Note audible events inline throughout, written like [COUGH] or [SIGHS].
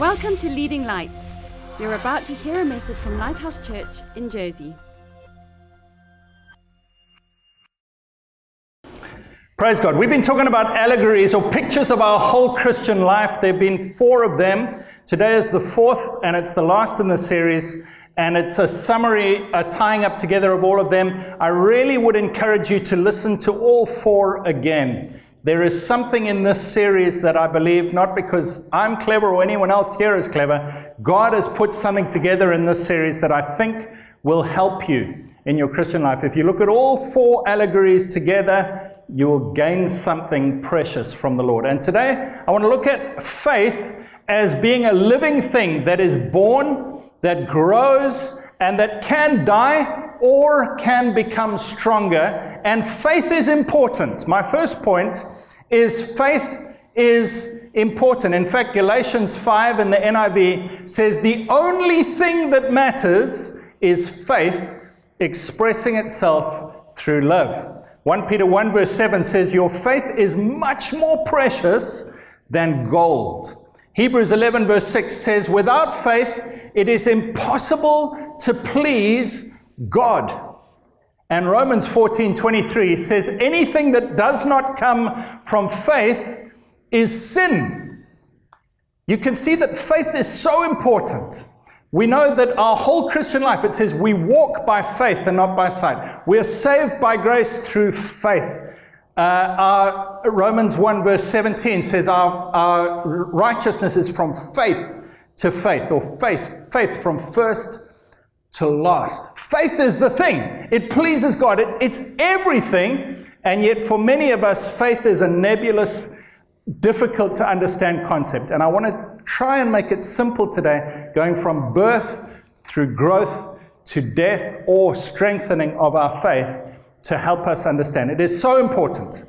Welcome to Leading Lights. You're about to hear a message from Lighthouse Church in Jersey. Praise God. We've been talking about allegories or pictures of our whole Christian life. There have been four of them. Today is the fourth, and it's the last in the series. And it's a summary, a tying up together of all of them. I really would encourage you to listen to all four again. There is something in this series that I believe, not because I'm clever or anyone else here is clever, God has put something together in this series that I think will help you in your Christian life. If you look at all four allegories together, you will gain something precious from the Lord. And today, I want to look at faith as being a living thing that is born, that grows, and that can die or can become stronger. And faith is important. My first point is faith is important. In fact, Galatians 5 in the NIV says the only thing that matters is faith expressing itself through love. 1 Peter 1 verse 7 says, Your faith is much more precious than gold. Hebrews 11 verse 6 says, Without faith, it is impossible to please God. And Romans 14 23 says, Anything that does not come from faith is sin. You can see that faith is so important. We know that our whole Christian life, it says we walk by faith and not by sight. We are saved by grace through faith. Uh, Romans 1 verse 17 says our, our righteousness is from faith to faith, or faith, faith from first to last. Faith is the thing. It pleases God. It, it's everything. And yet, for many of us, faith is a nebulous, difficult to understand concept. And I want to try and make it simple today, going from birth through growth to death or strengthening of our faith to help us understand. It is so important.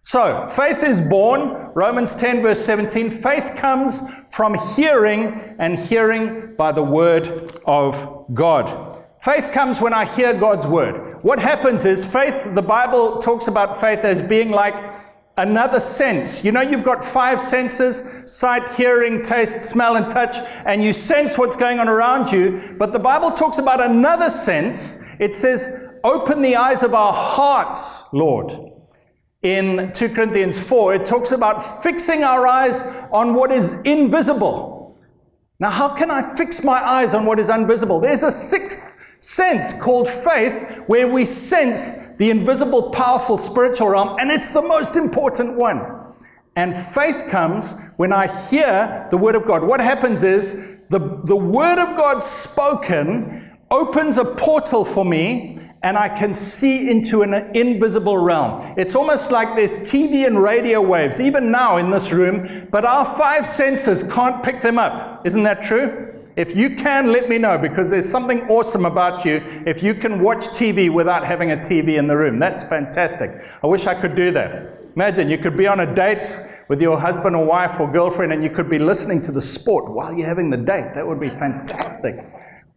So, faith is born, Romans 10, verse 17. Faith comes from hearing, and hearing by the word of God. Faith comes when I hear God's word. What happens is faith, the Bible talks about faith as being like another sense. You know, you've got five senses sight, hearing, taste, smell, and touch, and you sense what's going on around you. But the Bible talks about another sense. It says, Open the eyes of our hearts, Lord. In 2 Corinthians 4, it talks about fixing our eyes on what is invisible. Now, how can I fix my eyes on what is invisible? There's a sixth sense called faith where we sense the invisible, powerful spiritual realm, and it's the most important one. And faith comes when I hear the word of God. What happens is the, the word of God spoken opens a portal for me and I can see into an invisible realm. It's almost like there's TV and radio waves, even now in this room, but our five senses can't pick them up. Isn't that true? If you can, let me know because there's something awesome about you if you can watch TV without having a TV in the room. That's fantastic. I wish I could do that. Imagine you could be on a date with your husband or wife or girlfriend and you could be listening to the sport while you're having the date. That would be fantastic.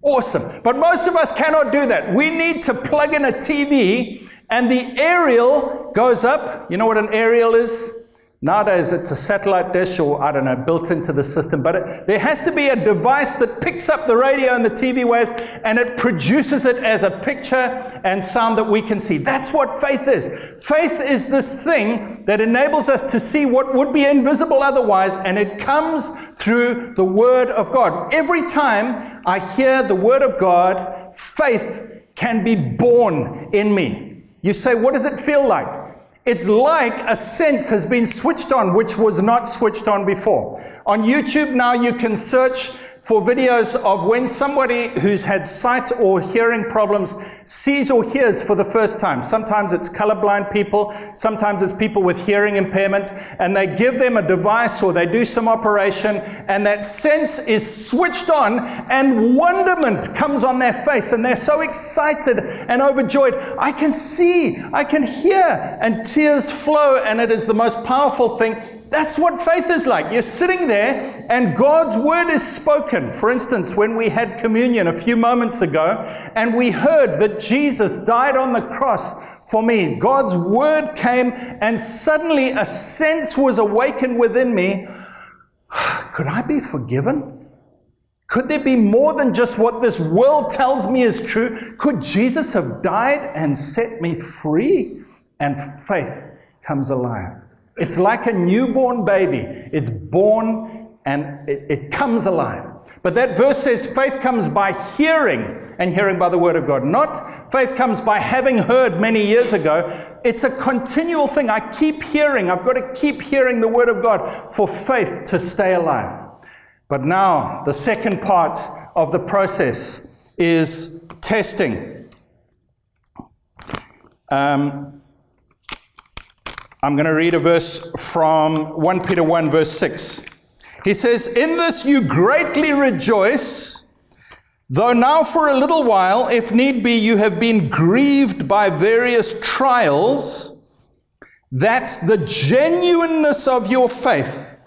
Awesome. But most of us cannot do that. We need to plug in a TV and the aerial goes up. You know what an aerial is? Nowadays, it's a satellite dish or, I don't know, built into the system. But it, there has to be a device that picks up the radio and the TV waves and it produces it as a picture and sound that we can see. That's what faith is. Faith is this thing that enables us to see what would be invisible otherwise, and it comes through the Word of God. Every time I hear the Word of God, faith can be born in me. You say, what does it feel like? It's like a sense has been switched on, which was not switched on before. On YouTube now, you can search for videos of when somebody who's had sight or hearing problems sees or hears for the first time. Sometimes it's colorblind people, sometimes it's people with hearing impairment, and they give them a device or they do some operation, and that sense is switched on, and wonderment comes on their face, and they're so excited and overjoyed. I can see, I can hear, and tears flow, and it is the most powerful thing that's what faith is like. You're sitting there and God's word is spoken. For instance, when we had communion a few moments ago and we heard that Jesus died on the cross for me, God's word came and suddenly a sense was awakened within me. [SIGHS] Could I be forgiven? Could there be more than just what this world tells me is true? Could Jesus have died and set me free? And faith comes alive. It's like a newborn baby. It's born and it, it, comes alive. But that verse says faith comes by hearing and hearing by the word of God. Not faith comes by having heard many years ago. It's a continual thing. I keep hearing. I've got to keep hearing the word of God for faith to stay alive. But now, the second part of the process is testing. Um, I'm going to read a verse from 1 Peter 1, verse 6. He says, In this you greatly rejoice, though now for a little while, if need be, you have been grieved by various trials, that the genuineness of your faith,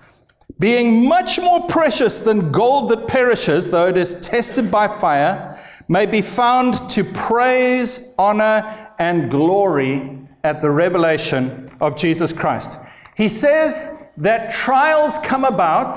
being much more precious than gold that perishes, though it is tested by fire, may be found to praise, honor, and glory at the revelation of Jesus Christ. He says that trials come about.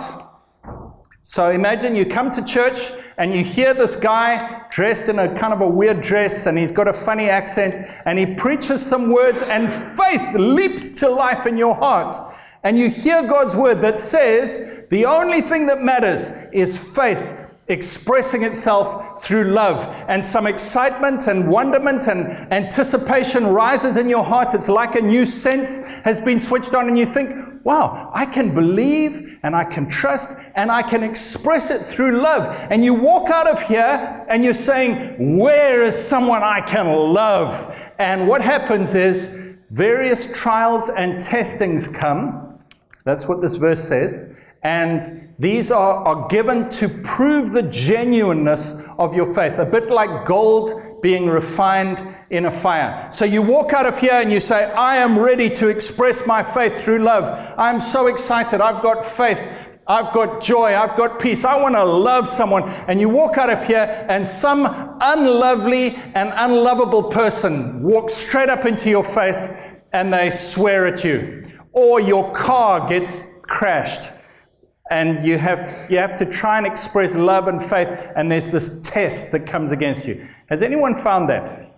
So imagine you come to church and you hear this guy dressed in a kind of a weird dress and he's got a funny accent and he preaches some words and faith leaps to life in your heart and you hear God's word that says the only thing that matters is faith expressing itself through love, and some excitement and wonderment and anticipation rises in your heart. It's like a new sense has been switched on, and you think, wow, I can believe and I can trust and I can express it through love. And you walk out of here and you're saying, Where is someone I can love? And what happens is various trials and testings come that's what this verse says. And these are, are given to prove the genuineness of your faith, a bit like gold being refined in a fire. So you walk out of here and you say, I am ready to express my faith through love. I'm so excited. I've got faith. I've got joy. I've got peace. I want to love someone. And you walk out of here, and some unlovely and unlovable person walks straight up into your face and they swear at you or your car gets crashed and you have, you have to try and express love and faith, and there's this test that comes against you. Has anyone found that?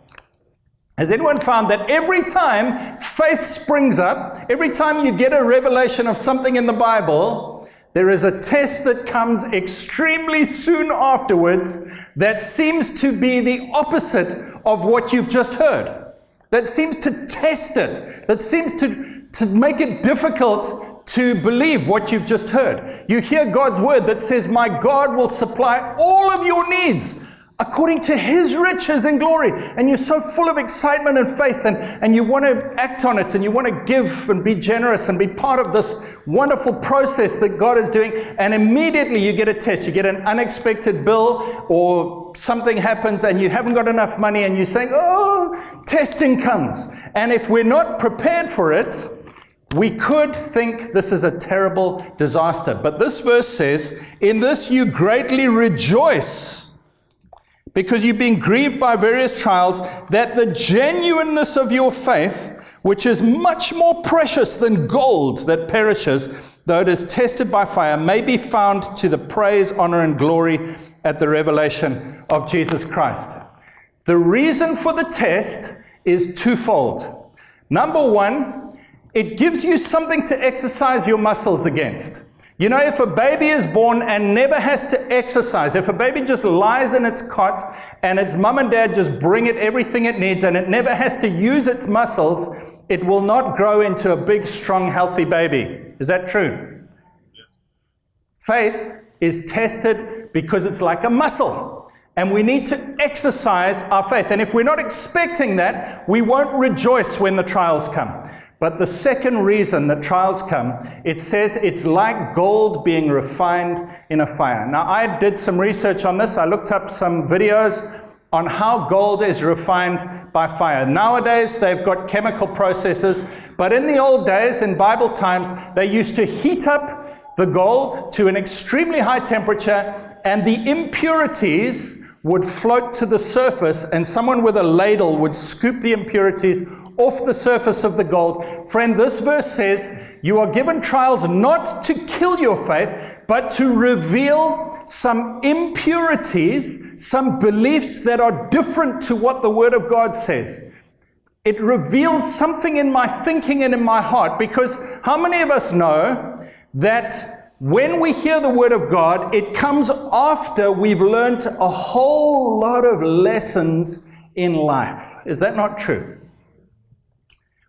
Has anyone found that every time faith springs up, every time you get a revelation of something in the Bible, there is a test that comes extremely soon afterwards that seems to be the opposite of what you've just heard? That seems to test it, that seems to to make it difficult to believe what you've just heard. You hear God's word that says, My God will supply all of your needs according to his riches and glory. And you're so full of excitement and faith, and, and you want to act on it, and you want to give and be generous and be part of this wonderful process that God is doing. And immediately you get a test. You get an unexpected bill, or something happens, and you haven't got enough money, and you're saying, Oh, testing comes. And if we're not prepared for it, we could think this is a terrible disaster, but this verse says, In this you greatly rejoice, because you've been grieved by various trials, that the genuineness of your faith, which is much more precious than gold that perishes, though it is tested by fire, may be found to the praise, honor, and glory at the revelation of Jesus Christ. The reason for the test is twofold. Number one, it gives you something to exercise your muscles against. You know, if a baby is born and never has to exercise, if a baby just lies in its cot and its mum and dad just bring it everything it needs and it never has to use its muscles, it will not grow into a big, strong, healthy baby. Is that true? Faith is tested because it's like a muscle. And we need to exercise our faith. And if we're not expecting that, we won't rejoice when the trials come. But the second reason that trials come, it says it's like gold being refined in a fire. Now, I did some research on this. I looked up some videos on how gold is refined by fire. Nowadays, they've got chemical processes, but in the old days, in Bible times, they used to heat up the gold to an extremely high temperature, and the impurities would float to the surface, and someone with a ladle would scoop the impurities off the surface of the gold. Friend, this verse says You are given trials not to kill your faith, but to reveal some impurities, some beliefs that are different to what the Word of God says. It reveals something in my thinking and in my heart because how many of us know that when we hear the Word of God, it comes after we've learned a whole lot of lessons in life? Is that not true?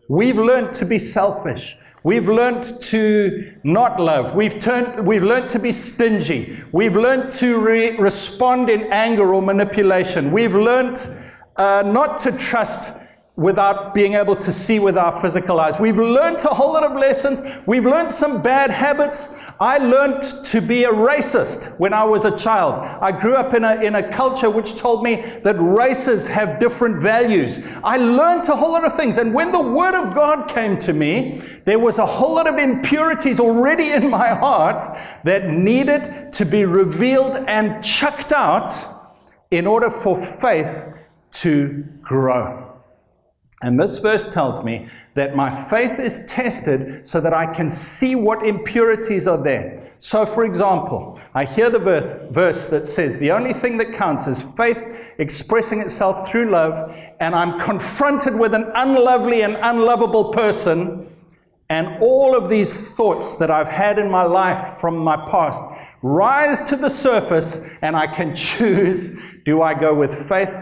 We've learned to be selfish. We've learned to not love. We've, turned, we've learned to be stingy. We've learned to re- respond in anger or manipulation. We've learned uh, not to trust without being able to see with our physical eyes. We've learned a whole lot of lessons. We've learned some bad habits. I learned to be a racist when I was a child. I grew up in a, in a culture which told me that races have different values. I learned a whole lot of things. And when the Word of God came to me, there was a whole lot of impurities already in my heart that needed to be revealed and chucked out in order for faith to grow. And this verse tells me that my faith is tested so that I can see what impurities are there. So, for example, I hear the verse that says the only thing that counts is faith expressing itself through love, and I'm confronted with an unlovely and unlovable person, and all of these thoughts that I've had in my life from my past rise to the surface, and I can [LAUGHS] choose do I go with faith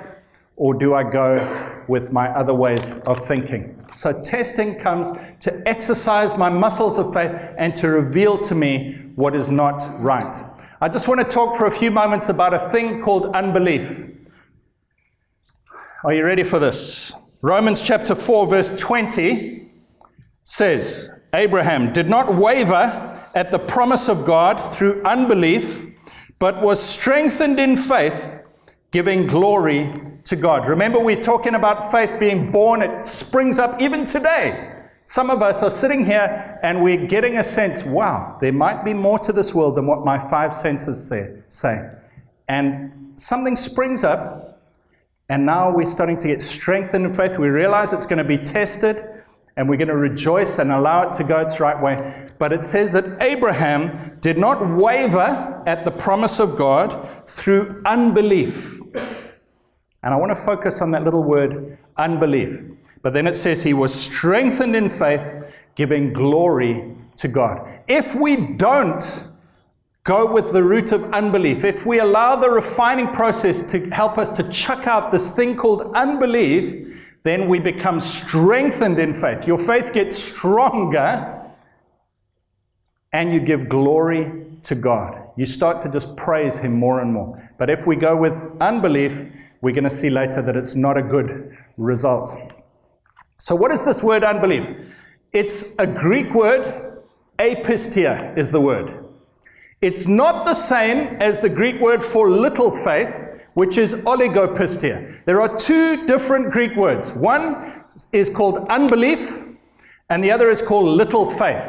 or do I go with my other ways of thinking? So, testing comes to exercise my muscles of faith and to reveal to me what is not right. I just want to talk for a few moments about a thing called unbelief. Are you ready for this? Romans chapter 4, verse 20 says, Abraham did not waver at the promise of God through unbelief, but was strengthened in faith, giving glory to God. Remember, we're talking about faith being born, it springs up even today. Some of us are sitting here and we're getting a sense wow, there might be more to this world than what my five senses say. say. And something springs up, and now we're starting to get strengthened in faith. We realize it's going to be tested, and we're going to rejoice and allow it to go its right way. But it says that Abraham did not waver at the promise of God through unbelief. And I want to focus on that little word, unbelief. But then it says he was strengthened in faith, giving glory to God. If we don't go with the root of unbelief, if we allow the refining process to help us to chuck out this thing called unbelief, then we become strengthened in faith. Your faith gets stronger and you give glory to God. You start to just praise Him more and more. But if we go with unbelief, we're going to see later that it's not a good result. So, what is this word unbelief? It's a Greek word, apistia is the word. It's not the same as the Greek word for little faith, which is oligopistia. There are two different Greek words. One is called unbelief, and the other is called little faith.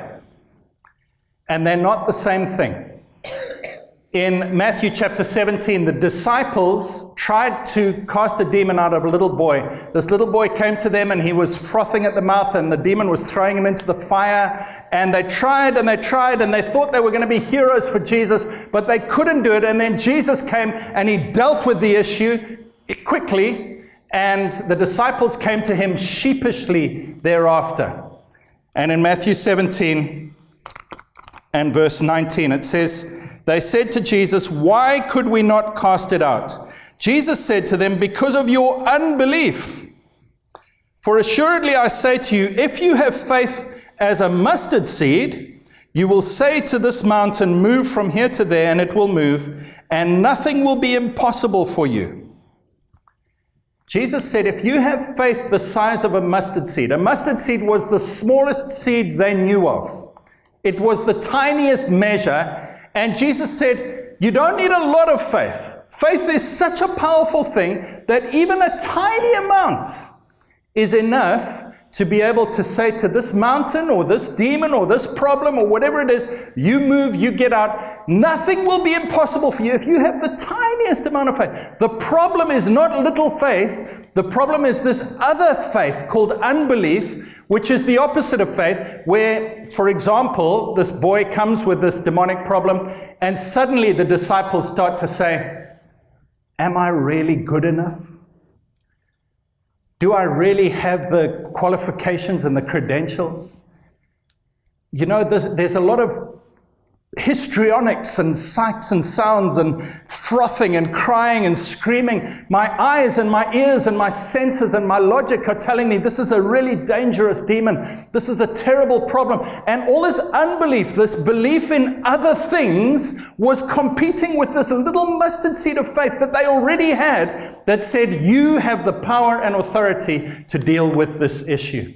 And they're not the same thing in Matthew chapter 17, the disciples tried to cast a demon out of a little boy. This little boy came to them and he was frothing at the mouth, and the demon was throwing him into the fire. And they tried and they tried, and they thought they were going to be heroes for Jesus, but they couldn't do it. And then Jesus came and he dealt with the issue quickly, and the disciples came to him sheepishly thereafter. And in Matthew 17 and verse 19, it says, they said to Jesus, Why could we not cast it out? Jesus said to them, Because of your unbelief. For assuredly I say to you, if you have faith as a mustard seed, you will say to this mountain, Move from here to there, and it will move, and nothing will be impossible for you. Jesus said, If you have faith the size of a mustard seed, a mustard seed was the smallest seed they knew of, it was the tiniest measure and Jesus said, You don't need a lot of faith. Faith is such a powerful thing that even a tiny amount is enough to be able to say to this mountain or this demon or this problem or whatever it is, you move, you get out. Nothing will be impossible for you if you have the tiniest amount of faith. The problem is not little faith, the problem is this other faith called unbelief, which is the opposite of faith, where, for example, this boy comes with this demonic problem, and suddenly the disciples start to say, Am I really good enough? Do I really have the qualifications and the credentials? You know, there's, there's a lot of histrionics and sights and sounds and frothing and crying and screaming. My eyes and my ears and my senses and my logic are telling me this is a really dangerous demon. This is a terrible problem. And all this unbelief, this belief in other things, was competing with this little mustard seed of faith that they already had that said, You have the power and authority to deal with this issue.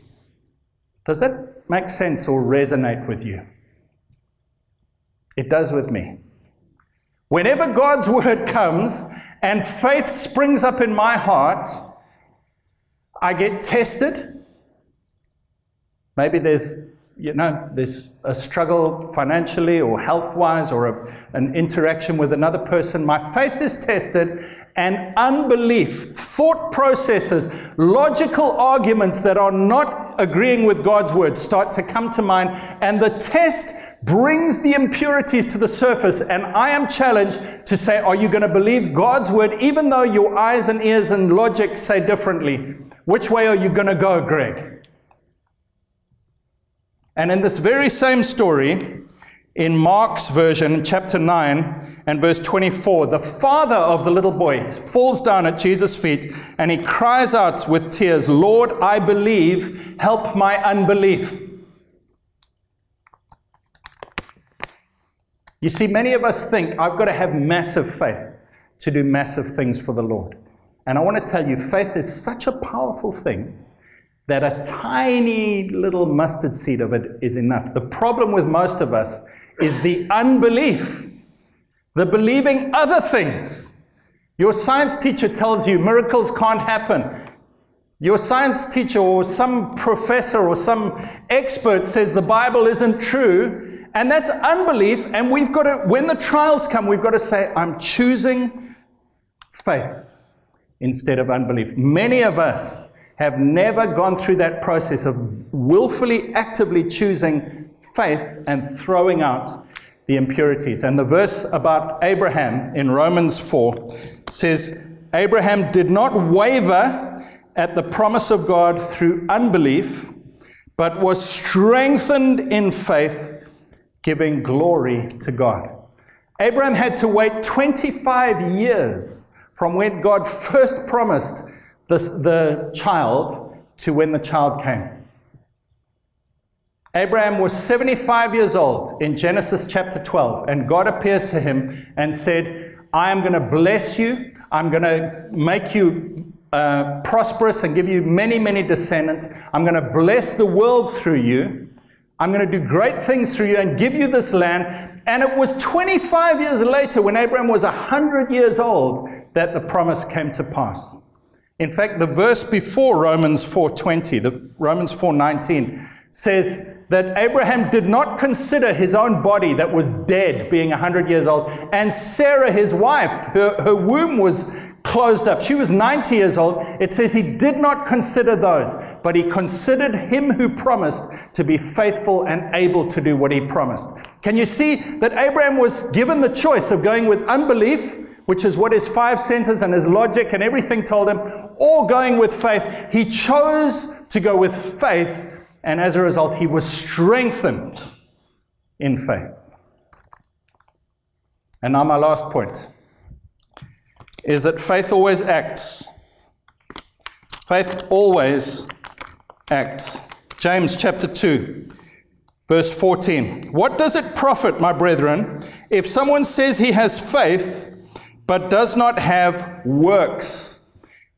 Does that make sense or resonate with you? It does with me. Whenever God's word comes and faith springs up in my heart, I get tested. Maybe there's, you know, there's a struggle financially or health wise or a, an interaction with another person. My faith is tested, and unbelief, thought processes, logical arguments that are not agreeing with God's word start to come to mind, and the test brings the impurities to the surface, and I am challenged to say, Are you going to believe God's word, even though your eyes and ears and logic say differently? Which way are you going to go, Gregg? And in this very same story, in Mark's version, chapter 9 and verse 24, the father of the little boy falls down at Jesus' feet and he cries out with tears, Lord, I believe, help my unbelief. You see, many of us think I've got to have massive faith to do massive things for the Lord. And I want to tell you, faith is such a powerful thing that a tiny little mustard seed of it is enough. The problem with most of us is the unbelief, the believing other things. Your science teacher tells you miracles can't happen. Your science teacher or some professor or some expert says the Bible isn't true. And that's unbelief. And we've got to, when the trials come, we've got to say, I'm choosing faith instead of unbelief. Many of us have never gone through that process of willfully, actively choosing faith and throwing out the impurities. And the verse about Abraham in Romans 4 says, Abraham did not waver at the promise of God through unbelief, but was strengthened in faith giving glory to God. Abraham had to wait 25 years from when God first promised this, the child to when the child came. Abraham was 75 years old in Genesis chapter 12, and God appears to him and said, I am going to bless you. I'm going to make you uh, prosperous and give you many, many descendants. I'm going to bless the world through you. I'm going to do great things through you and give you this land. And it was 25 years later, when Abraham was 100 years old, that the promise came to pass. In fact, the verse before Romans 4:20, the Romans 4:19 says that Abraham did not consider his own body that was dead being 100 years old and Sarah his wife her, her womb was closed up. She was 90 years old. It says he did not consider those, but he considered him who promised to be faithful and able to do what he promised. Can you see that Abraham was given the choice of going with unbelief, which is what his five senses and his logic and everything told him, or going with faith? He chose to go with faith, and as a result, he was strengthened in faith. And now, my last point is that faith always acts. Faith always acts. James chapter 2, verse 14. What does it profit, my brethren, if someone says he has faith but does not have works?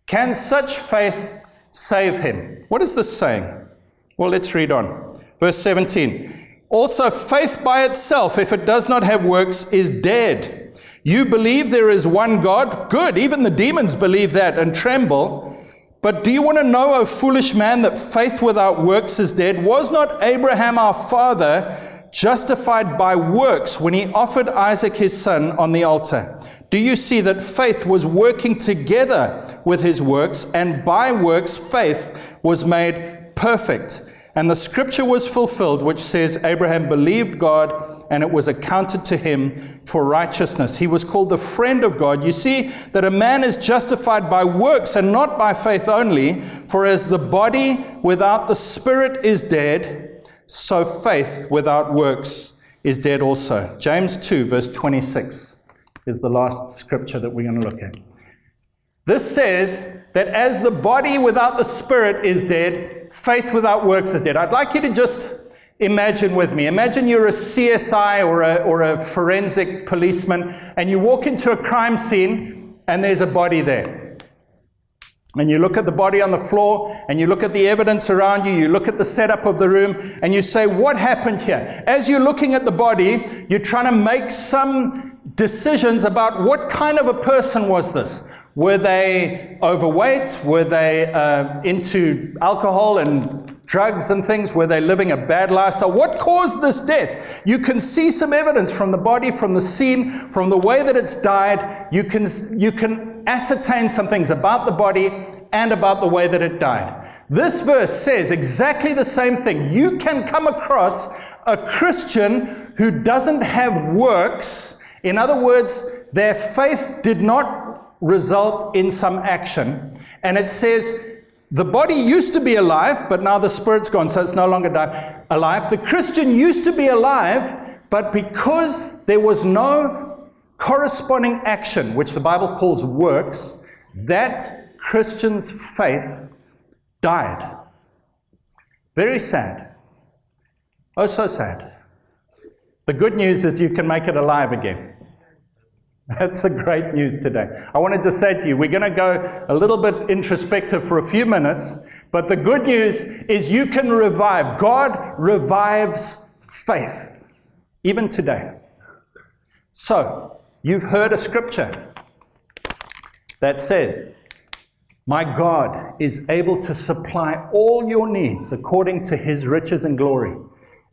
Can such faith save him? What is this saying? Well, let's read on. Verse 17. Also, faith by itself, if it does not have works, is dead. You believe there is one God? Good. Even the demons believe that and tremble. But do you want to know, O foolish man, that faith without works is dead? Was not Abraham our father justified by works when he offered Isaac his son on the altar? Do you see that faith was working together with his works, and by works faith was made perfect? And the scripture was fulfilled, which says, Abraham believed God, and it was accounted to him for righteousness. He was called the friend of God. You see that a man is justified by works and not by faith only, for as the body without the spirit is dead, so faith without works is dead also. James 2, verse 26 is the last scripture that we're going to look at. This says that as the body without the spirit is dead, faith without works is dead. I'd like you to just imagine with me. Imagine you're a CSI or a, or a forensic policeman and you walk into a crime scene and there's a body there. And you look at the body on the floor and you look at the evidence around you, you look at the setup of the room, and you say, What happened here? As you're looking at the body, you're trying to make some decisions about what kind of a person was this. Were they overweight? Were they uh, into alcohol and drugs and things? Were they living a bad lifestyle? What caused this death? You can see some evidence from the body, from the scene, from the way that it's died. You can, you can ascertain some things about the body and about the way that it died. This verse says exactly the same thing. You can come across a Christian who doesn't have works. In other words, their faith did not result in some action. And it says, the body used to be alive, but now the spirit's gone, so it's no longer alive. The Christian used to be alive, but because there was no corresponding action, which the Bible calls works, that Christian's faith died. Very sad. Oh, so sad. The good news is you can make it alive again. [LAUGHS] That's the great news today. I wanted to just say to you, we're going to go a little bit introspective for a few minutes, but the good news is you can revive. God revives faith, even today. So, you've heard a scripture that says, My God is able to supply all your needs according to his riches and glory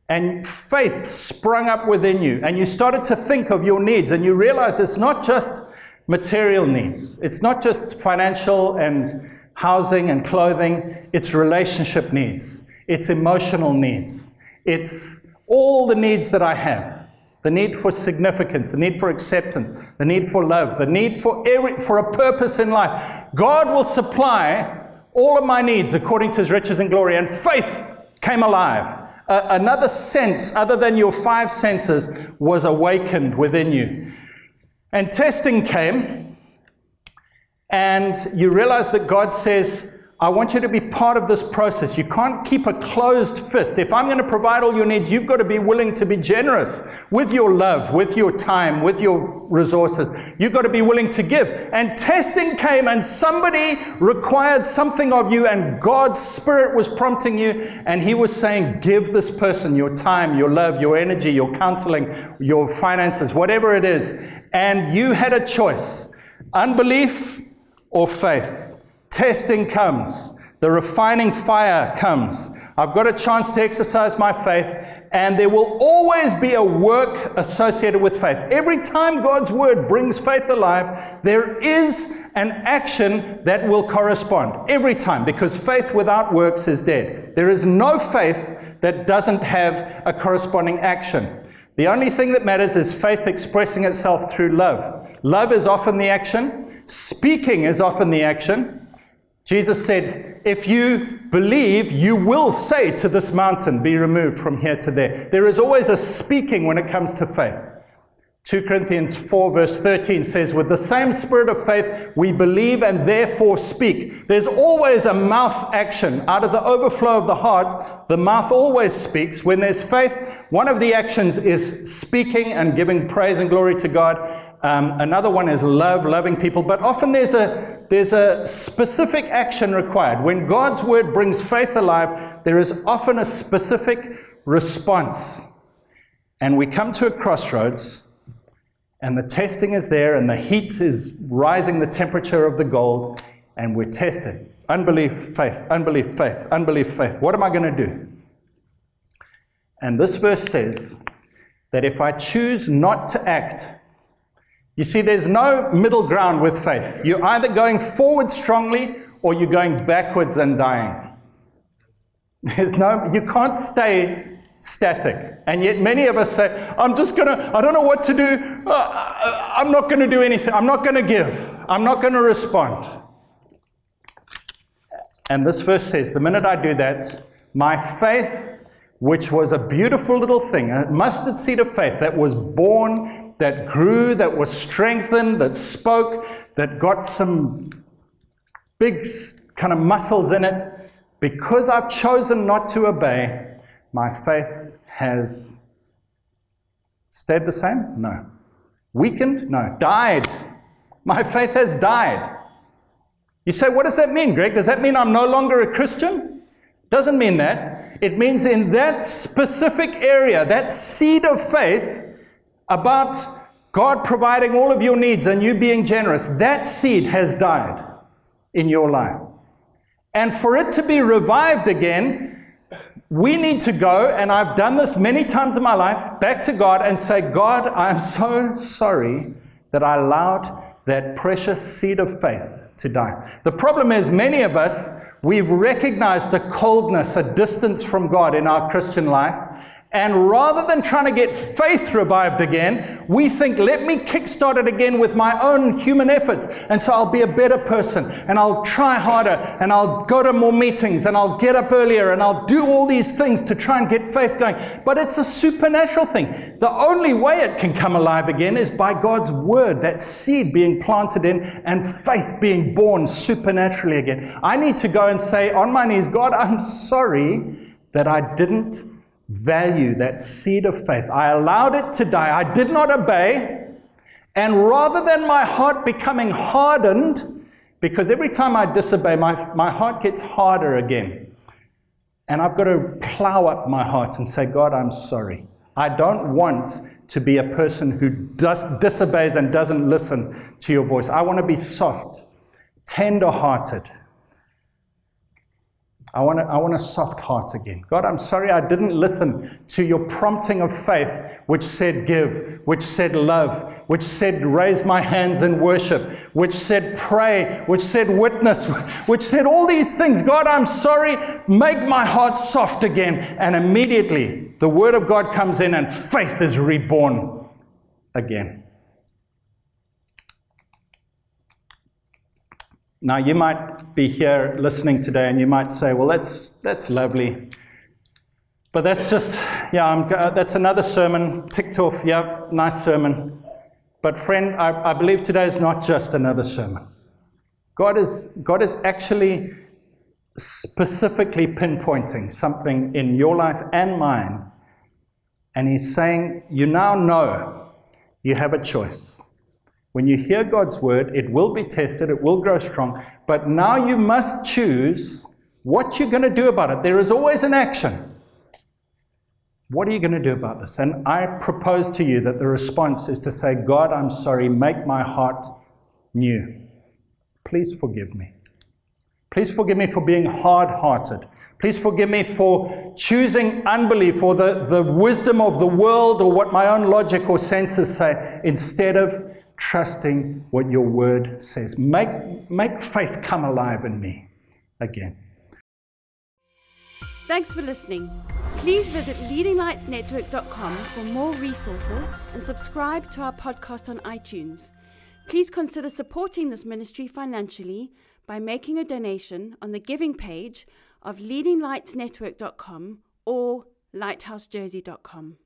and faith sprung up within you, and you started to think of your needs, and you realized it's not just material needs, it's not just financial and housing and clothing, it's relationship needs, it's emotional needs, it's all the needs that I have. The need for significance, the need for acceptance, the need for love, the need for every, for a purpose in life. God will supply all of my needs according to his riches and glory. And faith came alive another sense other than your five senses was awakened within you. And testing came, and you realize that God says, I want you to be part of this process. You can't keep a closed fist. If I'm going to provide all your needs, you've got to be willing to be generous with your love, with your time, with your resources. You've got to be willing to give. And testing came, and somebody required something of you, and God's Spirit was prompting you, and He was saying, Give this person your time, your love, your energy, your counseling, your finances, whatever it is. And you had a choice unbelief or faith. Testing comes. The refining fire comes. I've got a chance to exercise my faith, and there will always be a work associated with faith. Every time God's word brings faith alive, there is an action that will correspond. Every time, because faith without works is dead. There is no faith that doesn't have a corresponding action. The only thing that matters is faith expressing itself through love. Love is often the action, speaking is often the action. Jesus said, If you believe, you will say to this mountain, Be removed from here to there. There is always a speaking when it comes to faith. 2 Corinthians 4, verse 13 says, With the same spirit of faith, we believe and therefore speak. There's always a mouth action. Out of the overflow of the heart, the mouth always speaks. When there's faith, one of the actions is speaking and giving praise and glory to God. Um, another one is love, loving people. But often there's a, there's a specific action required. When God's word brings faith alive, there is often a specific response. And we come to a crossroads, and the testing is there, and the heat is rising the temperature of the gold, and we're tested. unbelief, faith, unbelief, faith, unbelief, faith. What am I going to do? And this verse says that if I choose not to act, you see, there's no middle ground with faith. You're either going forward strongly or you're going backwards and dying. There's no, you can't stay static. And yet many of us say, I'm just going to, I don't know what to do. Uh, uh I'm not going to do anything. I'm not going to give. I'm not going to respond. And this verse says, the minute I do that, my faith, which was a beautiful little thing, a mustard seed of faith that was born, that grew, that was strengthened, that spoke, that got some big kind of muscles in it, because I've chosen not to obey, my faith has stayed the same? No. Weakened? No. Died. My faith has died. You say, what does that mean, Gregg? Does that mean I'm no longer a Christian? Doesn't mean that. It means in that specific area, that seed of faith about God providing all of your needs and you being generous, that seed has died in your life. And for it to be revived again, we need to go, and I've done this many times in my life, back to God and say, God, I'm so sorry that I allowed that precious seed of faith to die. The problem is, many of us, we've recognized a coldness, a distance from God in our Christian life, and rather than trying to get faith revived again, we think, let me kickstart it again with my own human efforts. And so I'll be a better person and I'll try harder and I'll go to more meetings and I'll get up earlier and I'll do all these things to try and get faith going. But it's a supernatural thing. The only way it can come alive again is by God's word, that seed being planted in and faith being born supernaturally again. I need to go and say on my knees, God, I'm sorry that I didn't value, that seed of faith. I allowed it to die. I did not obey. And rather than my heart becoming hardened, because every time I disobey, my, my heart gets harder again. And I've got to plow up my heart and say, God, I'm sorry. I don't want to be a person who does, disobeys and doesn't listen to your voice. I want to be soft, tender hearted. I want, a, I want a soft heart again. God, I'm sorry I didn't listen to your prompting of faith, which said give, which said love, which said raise my hands in worship, which said pray, which said witness, [LAUGHS] which said all these things. God, I'm sorry. Make my heart soft again. And immediately the word of God comes in and faith is reborn again. Now, you might be here listening today and you might say, well, that's, that's lovely. But that's just, yeah, I'm, that's another sermon, ticked off. Yeah, nice sermon. But, friend, I, I believe today is not just another sermon. God is, God is actually specifically pinpointing something in your life and mine. And He's saying, You now know you have a choice. When you hear God's word, it will be tested, it will grow strong, but now you must choose what you're going to do about it. There is always an action. What are you going to do about this? And I propose to you that the response is to say, God, I'm sorry, make my heart new. Please forgive me. Please forgive me for being hard hearted. Please forgive me for choosing unbelief or the, the wisdom of the world or what my own logic or senses say instead of trusting what your word says. Make, make faith come alive in me again. Thanks for listening. Please visit leadinglightsnetwork.com for more resources and subscribe to our podcast on iTunes. Please consider supporting this ministry financially by making a donation on the giving page of leadinglightsnetwork.com or lighthousejersey.com.